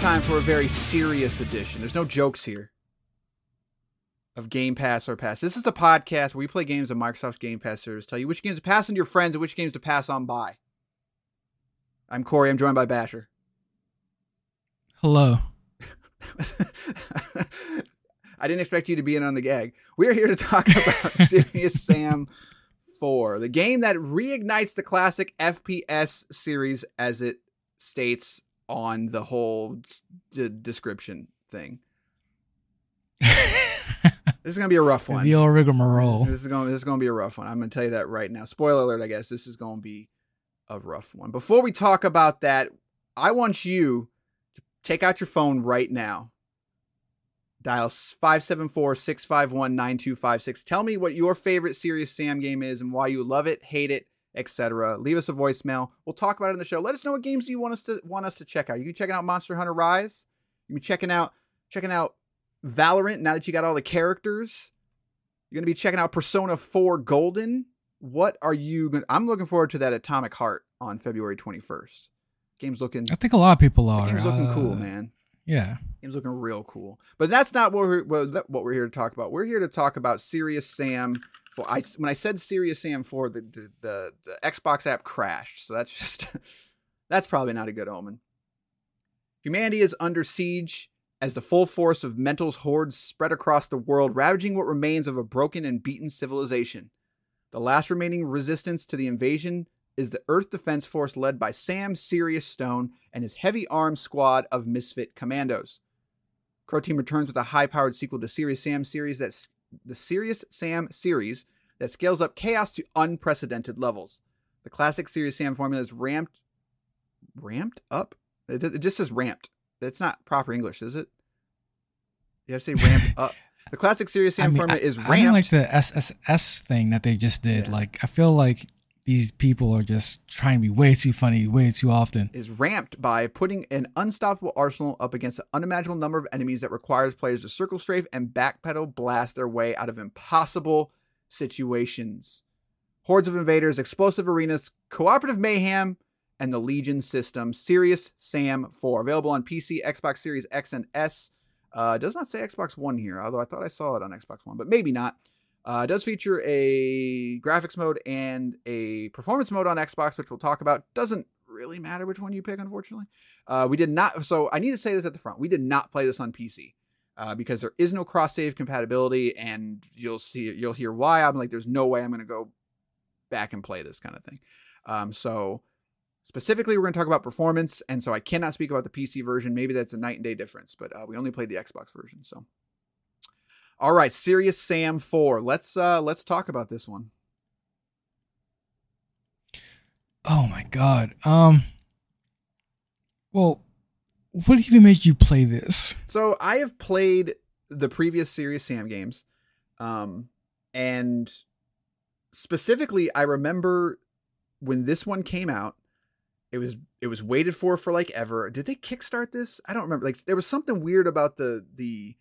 Time for a very serious edition. There's no jokes here of Game Pass or Pass. This is the podcast where we play games of Microsoft's Game Pass service, tell you which games to pass on to your friends and which games to pass on by. I'm Corey. I'm joined by Basher. Hello. I didn't expect you to be in on the gag. We're here to talk about Serious Sam 4, the game that reignites the classic FPS series as it states on the whole d- description thing. this is gonna be a rough one. The old rigmarole. This, is gonna This is going to be a rough one. I'm gonna tell you that right now. Spoiler alert. I guess this is going to be a rough one. Before we talk about that, I want you to take out your phone right now. Dial 574-651-9256. Tell me what your favorite Serious Sam game is and why you love it, hate it, etc. Leave us a voicemail. We'll talk about it in the show. Let us know what games you want us to want us to check out. You can checking out Monster Hunter Rise. You can be checking out checking out Valorant now that you got all the characters. You're gonna be checking out Persona 4 Golden. What are you going I'm looking forward to that Atomic Heart on February 21st. Game's looking I think a lot of people are. Game's looking uh, cool, man. Yeah. Game's looking real cool. But that's not what we're what we're here to talk about. We're here to talk about Serious Sam for I when I said Serious Sam 4 the, the the the Xbox app crashed. So that's just that's probably not a good omen. Humanity is under siege as the full force of Mental's hordes spread across the world, ravaging what remains of a broken and beaten civilization. The last remaining resistance to the invasion is the Earth Defense Force led by Sam Serious Stone and his heavy armed squad of misfit commandos. Croteam returns with a high-powered sequel to Serious Sam series that's the Serious Sam series that scales up chaos to unprecedented levels. The classic Serious Sam formula is ramped ramped up. It, it just says ramped. That's not proper English, is it? You have to say ramped up. The classic Serious Sam I mean, formula I, is I ramped. mean, like the SSS thing that they just did. Yeah. Like, I feel like these people are just trying to be way too funny, way too often. is ramped by putting an unstoppable arsenal up against an unimaginable number of enemies that requires players to circle strafe and backpedal blast their way out of impossible situations. Hordes of invaders, explosive arenas, cooperative mayhem, and the Legion system. Serious Sam 4. Available on PC, Xbox Series X and S. Uh, does not say Xbox One here, although I thought I saw it on Xbox One, but maybe not. Uh, does feature a graphics mode and a performance mode on Xbox, which we'll talk about. Doesn't really matter which one you pick, unfortunately. Uh, we did not. So I need to say this at the front. We did not play this on PC uh, because there is no cross save compatibility, and you'll see. You'll hear why. I'm like, there's no way I'm going to go back and play this kind of thing. Um, so specifically, we're going to talk about performance, and so I cannot speak about the PC version. Maybe that's a night and day difference, but uh, we only played the Xbox version, so. All right, Serious Sam 4. Let's uh let's talk about this one. Oh my god. Um. Well, what even made you play this? So I have played the previous Serious Sam games, um, and specifically, I remember when this one came out. It was it was waited for for like ever. Did they kickstart this? I don't remember. Like there was something weird about the the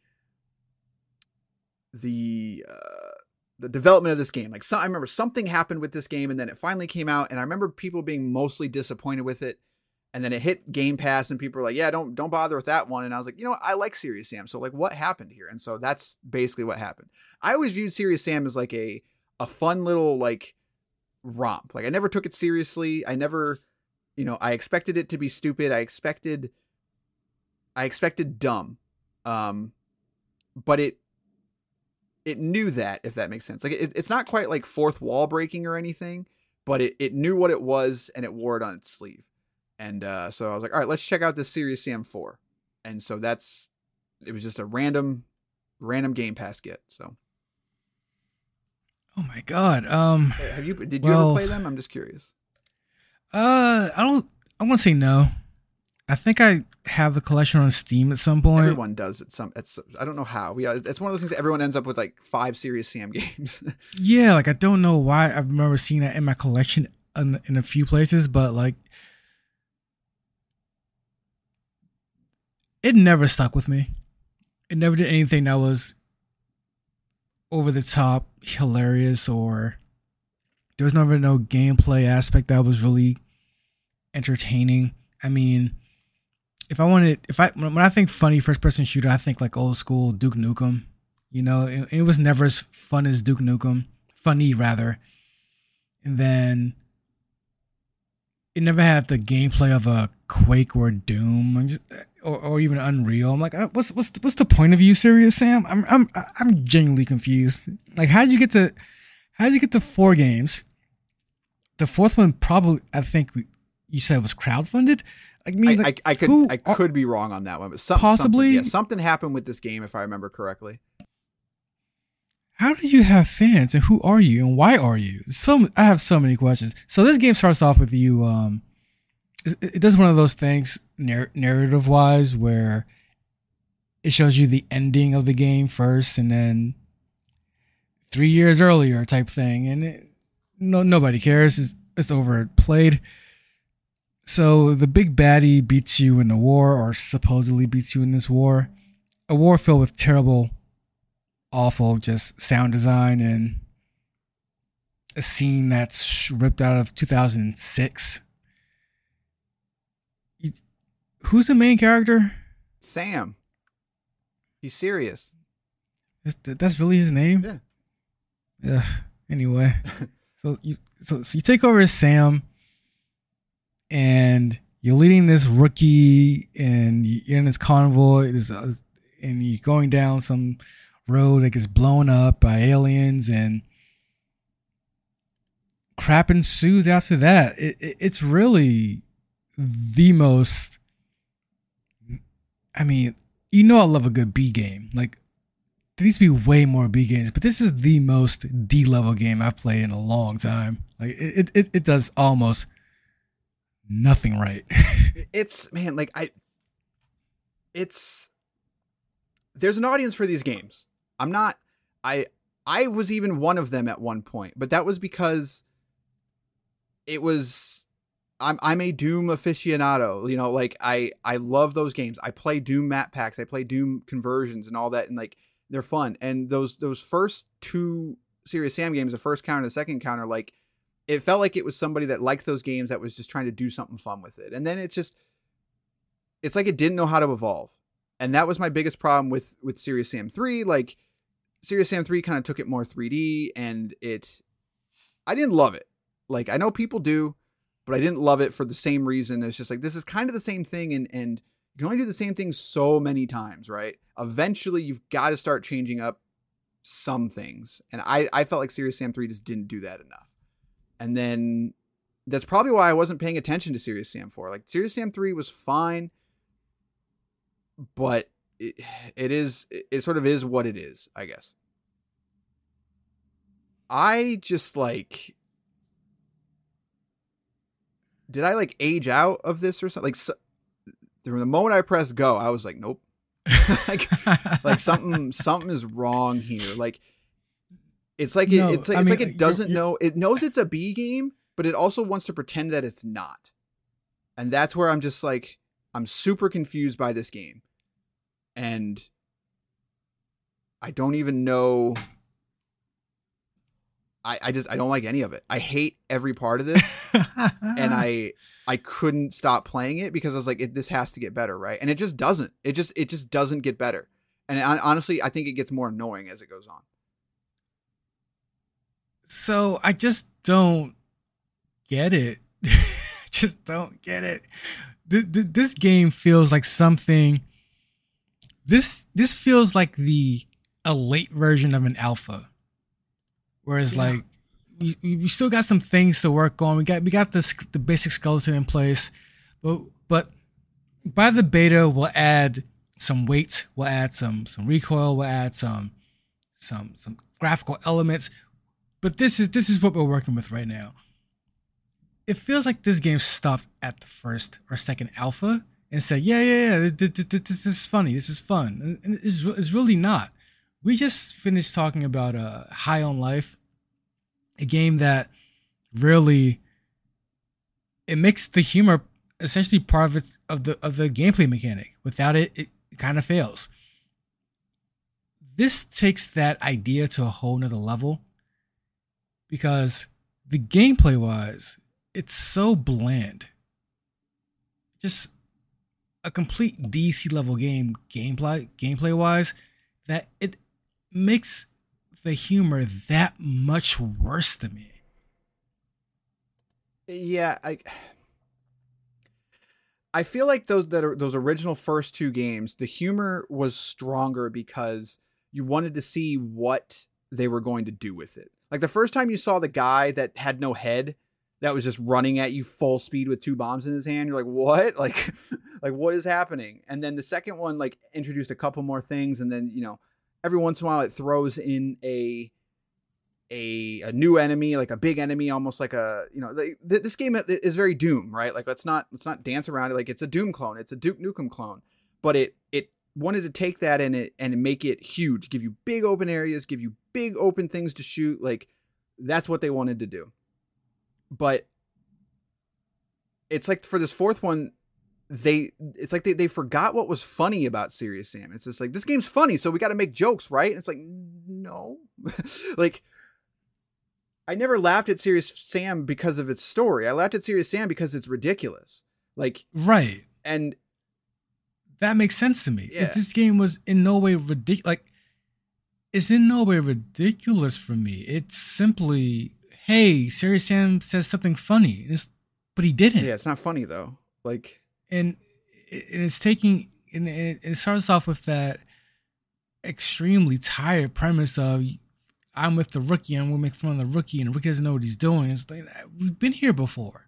the uh, the development of this game. Like so, I remember something happened with this game, and then it finally came out, and I remember people being mostly disappointed with it. And then it hit Game Pass, and people were like, "Yeah, don't don't bother with that one." And I was like, "You know, what? I like Serious Sam, so like, what happened here?" And so that's basically what happened. I always viewed Serious Sam as like a a fun little like romp. Like I never took it seriously. I never, you know, I expected it to be stupid. I expected, I expected dumb, um, but it it knew that if that makes sense. Like it, it's not quite like fourth wall breaking or anything, but it it knew what it was and it wore it on its sleeve. And uh, so I was like, all right, let's check out this Serious Sam 4. And so that's it was just a random random Game Pass get. So Oh my god. Um. have you did you Well- ever play them? I'm just curious. Uh. I don't. I want to say no. I think I have the collection on Steam at some point. Everyone does it some it's I don't know how. Yeah, it's one of those things that everyone ends up with like five Serious Sam games. Yeah, like I don't know why I remember seeing that in my collection in, in a few places, but like it never stuck with me. It never did anything that was over the top, hilarious, or there was never no gameplay aspect that was really entertaining. I mean, if I wanted, if I when I think funny first person shooter, I think like old school Duke Nukem. You know, it, it was never as fun as Duke Nukem, funny rather. And then it never had the gameplay of a Quake or Doom, or, or even Unreal. I'm like, uh, what's what's what's the point of you, Serious Sam? I'm I'm I'm genuinely confused. Like, how did you get to how did you get to four games? The fourth one probably, I think we, you said was crowdfunded. Like, I I, mean, I, like, I could who I could be wrong on that one, but some, Possibly- something, yeah, something happened with this game if I remember correctly. how do you have fans and who are you and why are you? So i have so many questions. So this game starts off with you um it, it does one of those things narr- narrative wise where it shows you the ending of the game first and then three years earlier type thing and it, no nobody cares. It's, it's overplayed so the big baddie beats you in the war or supposedly beats you in this war a war filled with terrible awful just sound design and a scene that's ripped out of 2006 You- who's the main character Sam. He's serious. that's, that's really his name Yeah. yeah anyway so you so, so you take over as sam and you're leading this rookie and you're in this convoy a- uh, and you're going down some road that gets blown up by aliens and crap ensues after that it, it, it's really the most i mean you know i love a good b game like there needs to be way more B games, but this is the most D level game I've played in a long time. Like it, it, it does almost nothing right. It's man, like I it's there's an audience for these games. I'm not I I was even one of them at one point, but that was because it was I'm I'm a Doom aficionado. You know, like I I love those games. I play Doom map packs, I play Doom conversions and all that and like they're fun. And those those first two Serious Sam games, the First Encounter and the Second Encounter, like it felt like it was somebody that liked those games that was just trying to do something fun with it. And then it just it's like it didn't know how to evolve. And that was my biggest problem with with Serious Sam 3. Like Serious Sam 3 kind of took it more 3D and it I didn't love it. Like I know people do, but I didn't love it for the same reason. It's just like this is kind of the same thing and and you can only do the same thing so many times, right? Eventually you've got to start changing up some things. And I I felt like Serious Sam 3 just didn't do that enough. And then that's probably why I wasn't paying attention to Serious Sam 4. Like Serious Sam 3 was fine, but it, it is it sort of is what it is, I guess. I just like did I like age out of this or something? Like so, from the moment I pressed go, I was like, nope. like, like something something is wrong here. Like it's like it, No, it's like, I it's like mean, it you're- doesn't you're- know. It knows it's a B game, but it also wants to pretend that it's not. And that's where I'm just like I'm super confused by this game. And I don't even know I, I just I don't like any of it. I hate every part of this and I I couldn't stop playing it because I was like, it, this has to get better, right? And it just doesn't. It just it just doesn't get better. And I, honestly, I think it gets more annoying as it goes on. So I just don't get it. just don't get it. Th- th- This game feels like something. This this feels like the a late version of an alpha, whereas Yeah. like we, we we still got some things to work on. We got we got this the basic skeleton in place, but but by the beta we'll add some weight, we'll add some some recoil, we'll add some some some graphical elements but this is this is what we're working with right now. It feels like this game stopped at the first or second alpha and said, "Yeah, yeah, yeah, th- th- th- this, is funny. This is fun." And- And it's, it's really not. We just finished talking about uh, High on Life, a game that really it makes the humor essentially part of its of the of the gameplay mechanic. Without it, it kind of fails. This takes that idea to a whole nother level because the gameplay wise, it's so bland. Just a complete DC level game gameplay gameplay wise that it makes the humor that much worse to me. Yeah, I I feel like those that are those original first two games, the humor was stronger because you wanted to see what they were going to do with it. Like the first time you saw the guy that had no head that was just running at you full speed with two bombs in his hand, you're like, "What? Like like what is happening?" And then the second one like introduced a couple more things and then, you know, every once in a while it throws in a a, a new enemy, like a big enemy, almost like a you know this game is very Doom, right? Like let's not let's not dance around it. Like it's a Doom clone, it's a Duke Nukem clone, but it it wanted to take that and it and make it huge, give you big open areas, give you big open things to shoot. Like that's what they wanted to do, but it's like for this fourth one. They it's like they, they forgot what was funny about Serious Sam. It's just like this game's funny, so we got to make jokes, right? And It's like no, like I never laughed at Serious Sam because of its story. I laughed at Serious Sam because it's ridiculous. Like, Right. and That makes sense to me. Yeah. If this game was in no way ridiculous, like, it's in no way ridiculous for me. It's simply, hey, Serious Sam says something funny, it's, but he didn't. yeah, it's not funny though. Like, and and it's taking and it, it starts off with that extremely tired premise of I'm with the rookie and we'll make fun of the rookie and the rookie doesn't know what he's doing. It's like we've been here before.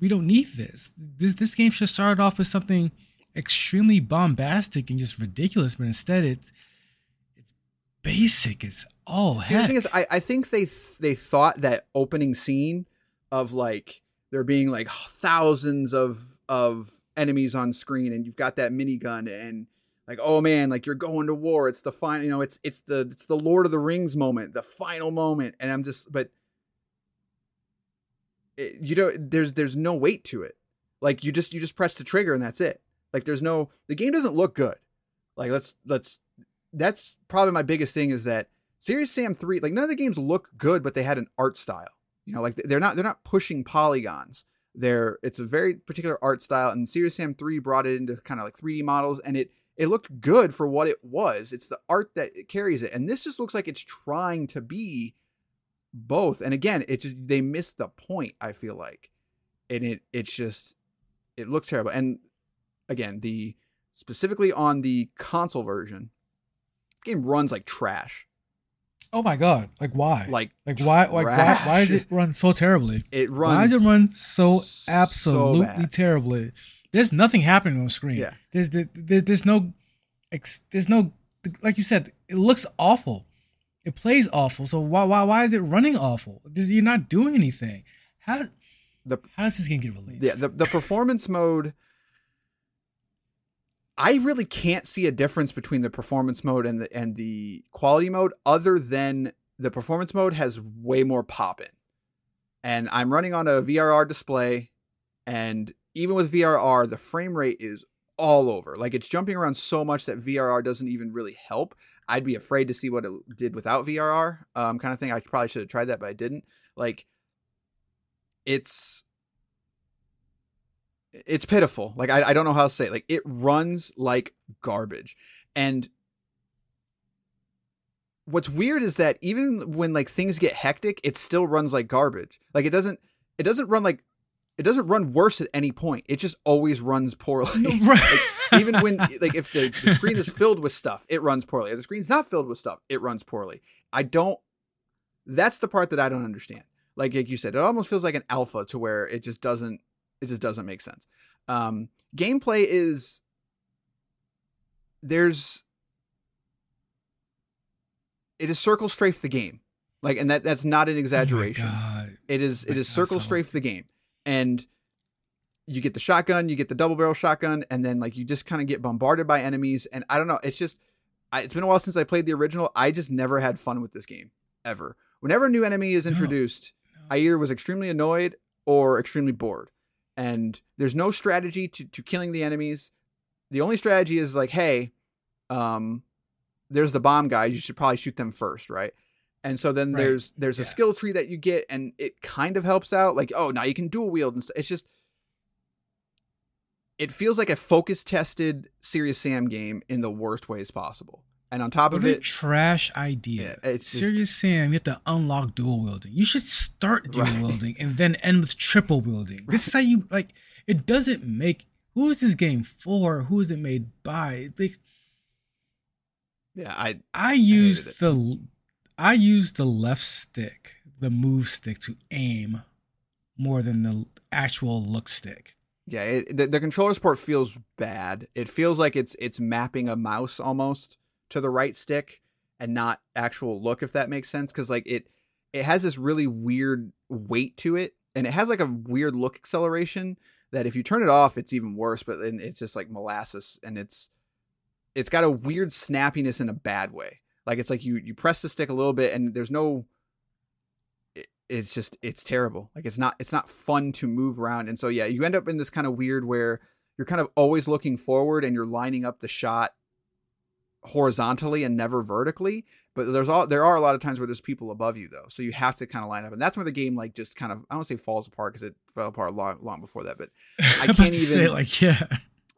We don't need this. This, this game should start off with something extremely bombastic and just ridiculous, but instead it's it's basic. It's all See, the heck. thing is, I, I think they th- they thought that opening scene of like there being like thousands of of enemies on screen, and you've got that minigun, and like oh man, like you're going to war. It's the final, you know, it's it's the it's the Lord of the Rings moment, the final moment, and I'm just but it, you know, there's there's no weight to it. Like you just you just press the trigger and that's it. Like there's no the game doesn't look good. Like let's let's that's probably my biggest thing is that Serious Sam 3 like none of the games look good but they had an art style. You know, like they're not they're not pushing polygons. They're it's a very particular art style and Serious Sam 3 brought it into kind of like 3D models and it it looked good for what it was. It's the art that carries it. And this just looks like it's trying to be both. And again, it just they missed the point, I feel like. And it it's just it looks terrible. And again, the specifically on the console version, game runs like trash. oh my god! Like why? Like like why? Like why? Why does it run so terribly? it runs Why does it run so so absolutely bad. terribly? There's nothing happening on screen. Yeah. There's there, there- there's no there's no like you said. It looks awful. It plays awful. So why why why is it running awful? You're not doing anything. How the How does this game get released? yeah the, the performance mode i really can't see a difference between the performance mode and the and the quality mode other than the performance mode has way more pop in. And i'm running on a vrr display and even with vrr the frame rate is all over. Like it's jumping around so much that vrr doesn't even really help. I'd be afraid to see what it did without vrr um, kind of thing. I probably should have tried that but i didn't. Like it's it's pitiful. Like I, I don't know how to say it. Like it runs like garbage. And what's weird is that even when like things get hectic, it still runs like garbage. Like it doesn't it doesn't run like it doesn't run worse at any point. It just always runs poorly. right. like, even when like if the, the screen is filled with stuff, it runs poorly. If the screen's not filled with stuff, it runs poorly. I don't that's the part that I don't understand. Like like you said, it almost feels like an alpha to where it just doesn't it just doesn't make sense. Um gameplay is there's it is circle strafe the game. Like and that that's not an exaggeration. Oh. it is it is circle so- strafe the game, and you get the shotgun, you get the double barrel shotgun, and then like you just kind of get bombarded by enemies. And I don't know, it's just I, it's been a while since I played the original. I just never had fun with this game ever. Whenever a new enemy is No, introduced, no. I either was extremely annoyed or extremely bored. And there's no strategy to, to killing the enemies. The only strategy is like, hey, um, there's the bomb guys. You should probably shoot them first, right? And so then Right. there's there's a skill tree that you get, and it kind of helps out. Like, oh, now you can dual wield and stuff. It's just it feels like a focus tested Serious Sam game in the worst ways possible. And on top of What a it, trash idea. Yeah, it's Serious Sam, you have to unlock dual wielding. You should start dual Right. wielding and then end with triple wielding. This is how you like. It doesn't make. Who is this game for? Who is it made by? Like, yeah, I I used it. the, I used the left stick, the move stick, to aim more than the actual look stick. yeah, it, the, the controller support feels bad. It feels like it's it's mapping a mouse almost to the right stick and not actual look, if that makes sense. Because like it it has this really weird weight to it, and it has like a weird look acceleration that if you turn it off, it's even worse. But then it's just like molasses, and it's it's got a weird snappiness in a bad way. Like it's like you you press the stick a little bit, and there's no. It, it's just it's terrible. Like it's not it's not fun to move around, and so yeah, you end up in this kind of weird where you're kind of always looking forward and you're lining up the shot horizontally and never vertically but there's all there are a lot of times where there's people above you though so you have to kind of line up and that's where the game like just kind of i don't say falls apart because it fell apart long, long before that but I can't can't say even- like yeah.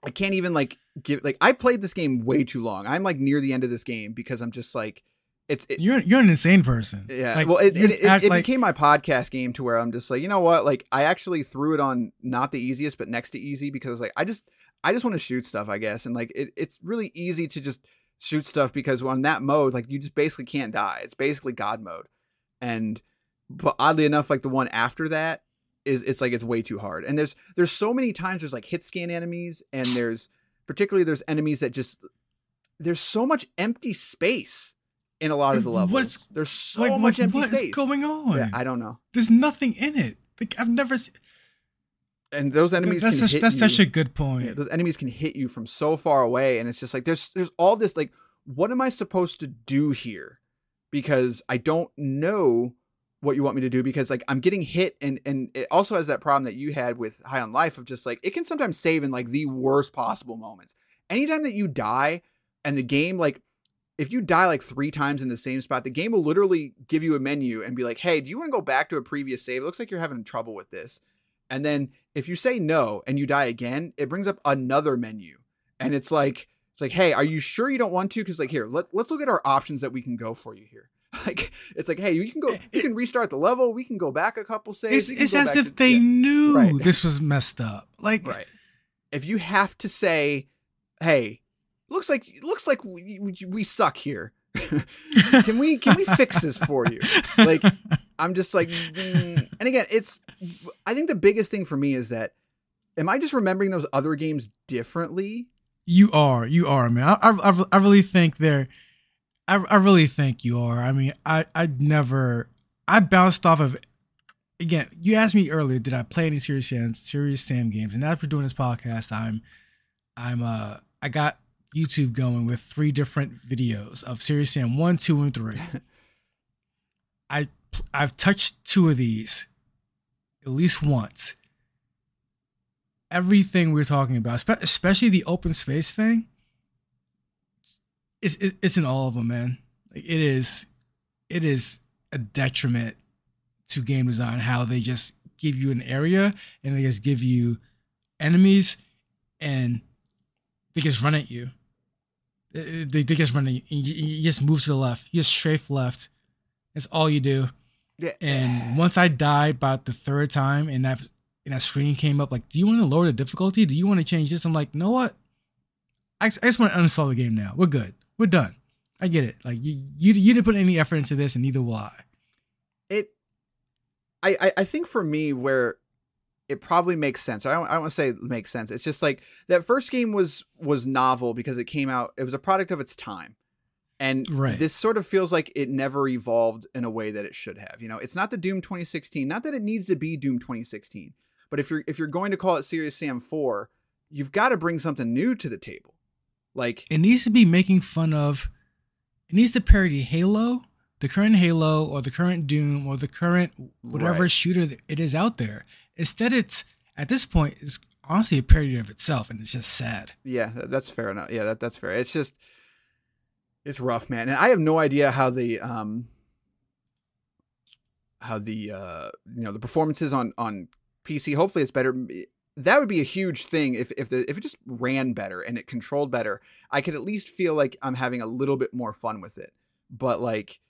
i can't even like give like i played this game way too long i'm like near the end of this game because i'm just like it's it, You're you're an insane person. yeah Like, well it, it, it, it like- became my podcast game to where i'm just like you know what like i actually threw it on not the easiest but next to easy because like i just i just want to shoot stuff i guess and like it, it's really easy to just shoot stuff because on that mode like you just basically can't die it's basically god mode and but oddly enough like the one after that is it's like it's way too hard and there's there's so many times there's like hit scan enemies and there's particularly there's enemies that just there's so much empty space in a lot of the levels What's- there's so like, much like empty what is space going on? yeah, I don't know. There's nothing in it. Like I've never seen. And those enemies That's can such, hit that's you. such a good point. Yeah, those enemies can hit you from so far away, and it's just like there's there's all this like, what am I supposed to do here? Because I don't know what you want me to do because like I'm getting hit, and and it also has that problem that you had with High on Life of just like it can sometimes save in like the worst possible moments. Anytime that you die, and the game like. If you die like three times in the same spot, the game will literally give you a menu and be like, "Hey, do you want to go back to a previous save? It looks like you're having trouble with this." And then if you say no and you die again, it brings up another menu. And it's like it's like, "Hey, are you sure you don't want to cuz like here, let, let's look at our options that we can go for you here." Like it's like, "Hey, you can go eh, you eh can restart the level, we can go back a couple saves." It's, it's as if to- they yeah, knew Right. this was messed up. Like, right. If you have to say, "Hey, looks like looks like we, we, we suck here." can we can we fix this for you? Like, I'm just like, mm. and again, it's. I think the biggest thing for me is that, am I just remembering those other games differently? you are, you are, man. I, I, I really think they're. I, I really think you are. I mean, I, I never, I bounced off of again, you asked me earlier, did I play any Serious Sam Serious Sam games? And after doing this podcast, I'm I'm uh I got YouTube going with three different videos of Serious Sam one, two, and three. I I've touched two of these at least once. Everything we're talking about, especially the open space thing, it's it's in all of them, man. Like it is, it is a detriment to game design how they just give you an area and they just give you enemies and they just run at you. They, they, just run at you. you. You just move to the left. You just strafe left. That's all you do. Yeah. And once I died about the third time and that and that screen came up like, do you want to lower the difficulty? Do you want to change this? I'm like, you know what? I, I just want to uninstall the game now. We're good. We're done. I get it. Like you, you, you didn't put any effort into this, and neither will I. It, I, I, I think for me where it probably makes sense. I don't, I don't want to say it makes sense. It's just like that first game was was novel because it came out. It was a product of its time, and right. this sort of feels like it never evolved in a way that it should have. You know, it's not the Doom 2016. Not that it needs to be Doom 2016, but if you're if you're going to call it Serious Sam 4, you've got to bring something new to the table. Like it needs to be making fun of. It needs to parody Halo, the current Halo, or the current Doom, or the current whatever Right. shooter it is out there. Instead, it's at this point it's honestly a parody of itself, and it's just sad. Yeah, that's fair enough. Yeah, that that's fair. It's just it's rough, man. And I have no idea how the um how the uh you know the performances on on PC. Hopefully, it's better. That would be a huge thing if if the if it just ran better and it controlled better. I could at least feel like I'm having a little bit more fun with it. But like,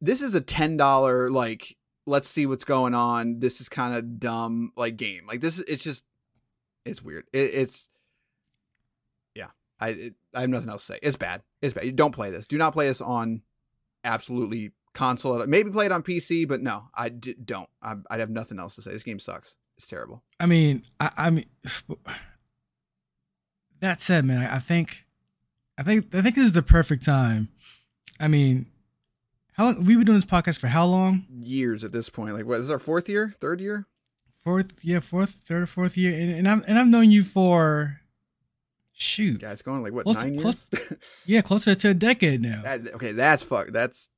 this is a ten dollar like let's see what's going on. This is kind of dumb like game. Like this it's just it's weird. It, it's yeah. I it, I have nothing else to say. It's bad. It's bad. Don't play this. Do not play this on absolutely console. Maybe play it on PC, but no, I d- don't. I I have nothing else to say. This game sucks. It's terrible. I mean, I, I mean, that said, man, I, I think, I think, I think this is the perfect time. I mean, how long we've been doing this podcast for? How long? Years at this point. Like what is our fourth year? Third year? Fourth, yeah, fourth, third, or fourth year, and, and I'm and I've known you for, shoot, Yeah, it's going like what Close- nine close- years? yeah, closer to a decade now. that, okay, that's fuck. That's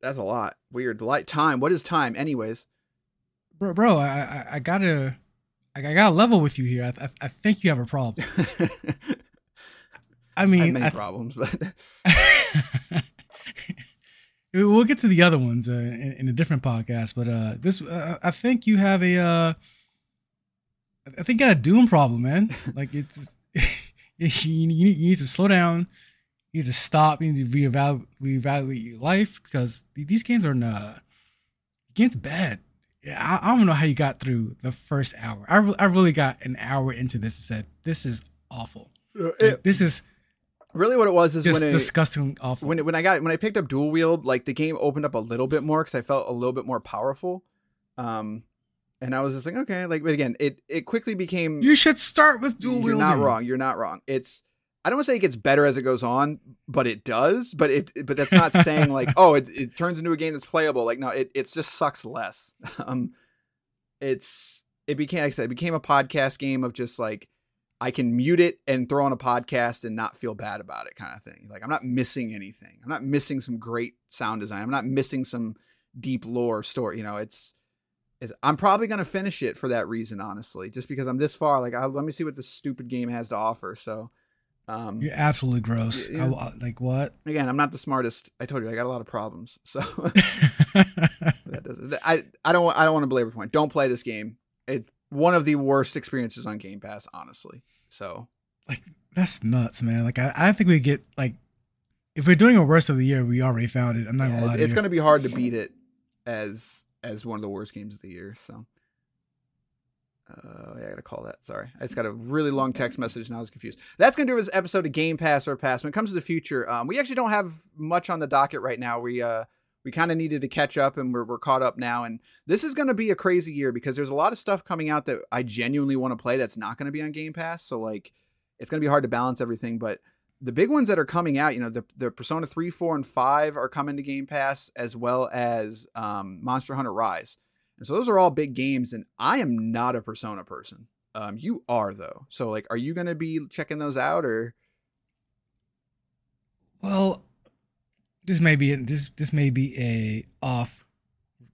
that's a lot. Weird. Light time. What is time, anyways? bro, bro, I, I, I gotta, I, I gotta level with you here. I, I, I think you have a problem. I I have mean, many problems, but we'll get to the other ones uh, in, in a different podcast, but uh, this uh, I think you have a uh, I think you got a doom problem, man. Like it's you, you, need, you need to slow down. You need to stop. You need to reevaluate, reevaluate your life because these games are uh, games bad. I, I don't know how you got through the first hour. I, re- I really got an hour into this and said this is awful. Like, this is really what it was is when it, disgusting awful. when when I got when I picked up dual wield, like the game opened up a little bit more because I felt a little bit more powerful. Um, and I was just like, okay, like but again, it it quickly became. You should start with dual wielding. you're not wrong. You're not wrong. It's I don't want to say it gets better as it goes on, but it does. But it but that's not saying like oh it, it turns into a game that's playable. Like no, it it just sucks less. Um, it's it became like I said, it became a podcast game of just like I can mute it and throw on a podcast and not feel bad about it kind of thing. Like I'm not missing anything. I'm not missing some great sound design. I'm not missing some deep lore story. You know, it's, it's I'm probably gonna finish it for that reason, honestly, just because I'm this far. Like, I, let me see what this stupid game has to offer. So, um, You're absolutely gross. Yeah, yeah. I- like what? again, I'm not the smartest. I told you I got a lot of problems. So I I don't I don't want to belabor the point. Don't play this game. It's one of the worst experiences on Game Pass, honestly. So like That's nuts, man. Like I, I think we get like if we're doing a worst of the year, we already found it. I'm not yeah, gonna lie to it's you. going to be hard to beat it as as one of the worst games of the year. So. Uh, yeah, I gotta call that. Sorry, I just got a really long text message and I was confused. That's gonna do this episode of Game Pass or Pass. When it comes to the future, um, we actually don't have much on the docket right now. We uh, we kind of needed to catch up and we're we're caught up now. And this is gonna be a crazy year because there's a lot of stuff coming out that I genuinely want to play that's not gonna be on Game Pass. So like, it's gonna be hard to balance everything. But the big ones that are coming out, you know, the the Persona three, four, and five are coming to Game Pass as well as um, Monster Hunter Rise. And so those are all big games, and I am not a Persona person. Um, you are though. So like, are you gonna be checking those out or? Well, this may be this this may be a off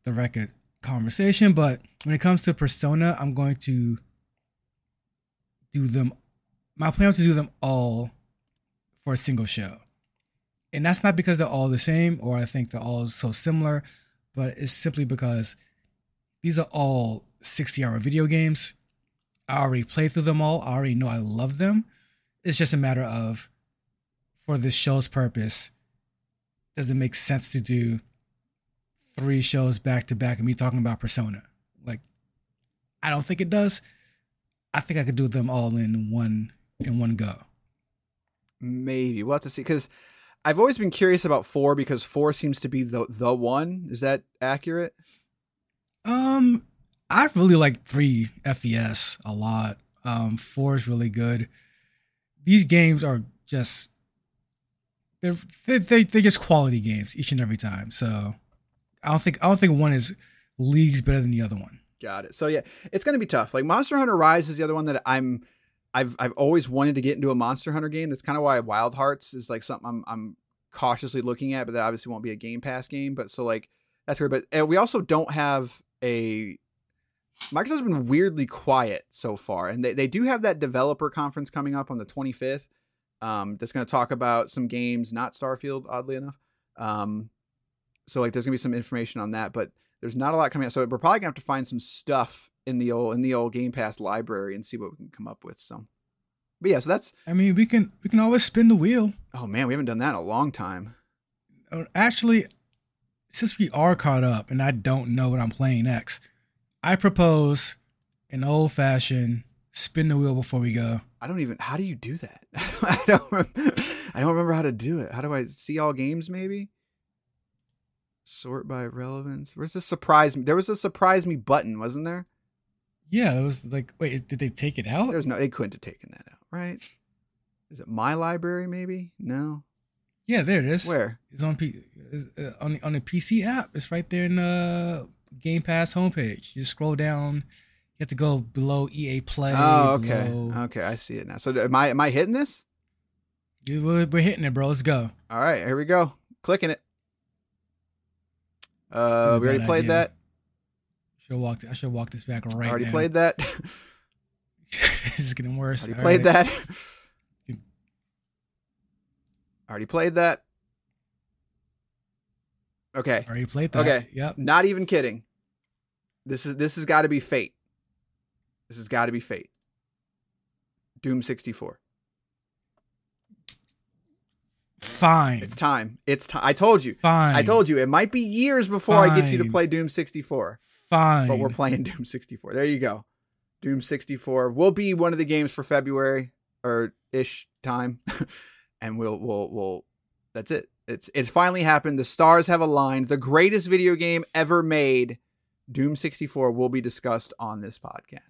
the record conversation, but when it comes to Persona, I'm going to do them. My plan was to do them all for a single show, and that's not because they're all the same or I think they're all so similar, but it's simply because these are all 60 hour video games. I already played through them all. I already know I love them. It's just a matter of, for this show's purpose, does it make sense to do three shows back to back and me talking about Persona? Like, I don't think it does. I think I could do them all in one in one go. Maybe we'll have to see because I've always been curious about four because four seems to be the the one. Is that accurate? Um, I really like three FES a lot. Um, four is really good. These games are just they're they they they're just quality games each and every time. So I don't think I don't think one is leagues better than the other one. Got it. So yeah, it's gonna be tough. Like Monster Hunter Rise is the other one that I'm I've I've always wanted to get into a Monster Hunter game. That's kind of why Wild Hearts is like something I'm I'm cautiously looking at, but that obviously won't be a Game Pass game. But so like that's weird. But we also don't have a Microsoft's been weirdly quiet so far, and they, they do have that developer conference coming up on the 25th. Um, that's going to talk about some games, not Starfield, oddly enough. Um, so like, there's going to be some information on that, but there's not a lot coming out. So we're probably going to have to find some stuff in the old in the old Game Pass library and see what we can come up with. So, but yeah, so that's. I mean, we can we can always spin the wheel. Oh man, we haven't done that in a long time. Uh, Actually, since we are caught up and I don't know what I'm playing next, I propose an old fashioned spin the wheel before we go. I don't even. How do you do that? I don't. Remember, I don't remember how to do it. How do I see all games? Maybe sort by relevance. Where's the surprise me? There was a surprise me button, wasn't there? Yeah, it was like, wait, did they take it out? There's no. They couldn't have taken that out, right? Is it my library? Maybe no. Yeah, there it is. Where? It's on P it's, uh, on the on the PC app. It's right there in the Game Pass homepage. You just scroll down. You have to go below EA Play. Oh, okay. below- Okay, I see it now. So am I am I hitting this? We're hitting it, bro. Let's go. All right, here we go. Clicking it. Uh, we already played idea. that. Should walk. I should walk this back right already now. played that. it's getting worse. already All played right. that. already played that. Okay. Already played that. Okay. Yep. Not even kidding. This is this has got to be fate. This has got to be fate. Doom 64. Fine. It's time. It's time. I told you. Fine. I told you it might be years before I get you to play Doom 64. Fine. but we're playing Doom 64. There you go. Doom 64 will be one of the games for February or ish time, and we'll we'll we'll. That's it. It's it's finally happened. The stars have aligned. The greatest video game ever made, Doom 64, will be discussed on this podcast.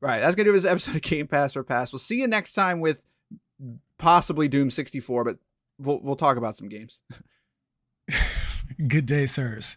Right. That's gonna do this episode of Game Pass or Pass. We'll see you next time with possibly Doom 64, but we'll we'll talk about some games. Good day, sirs.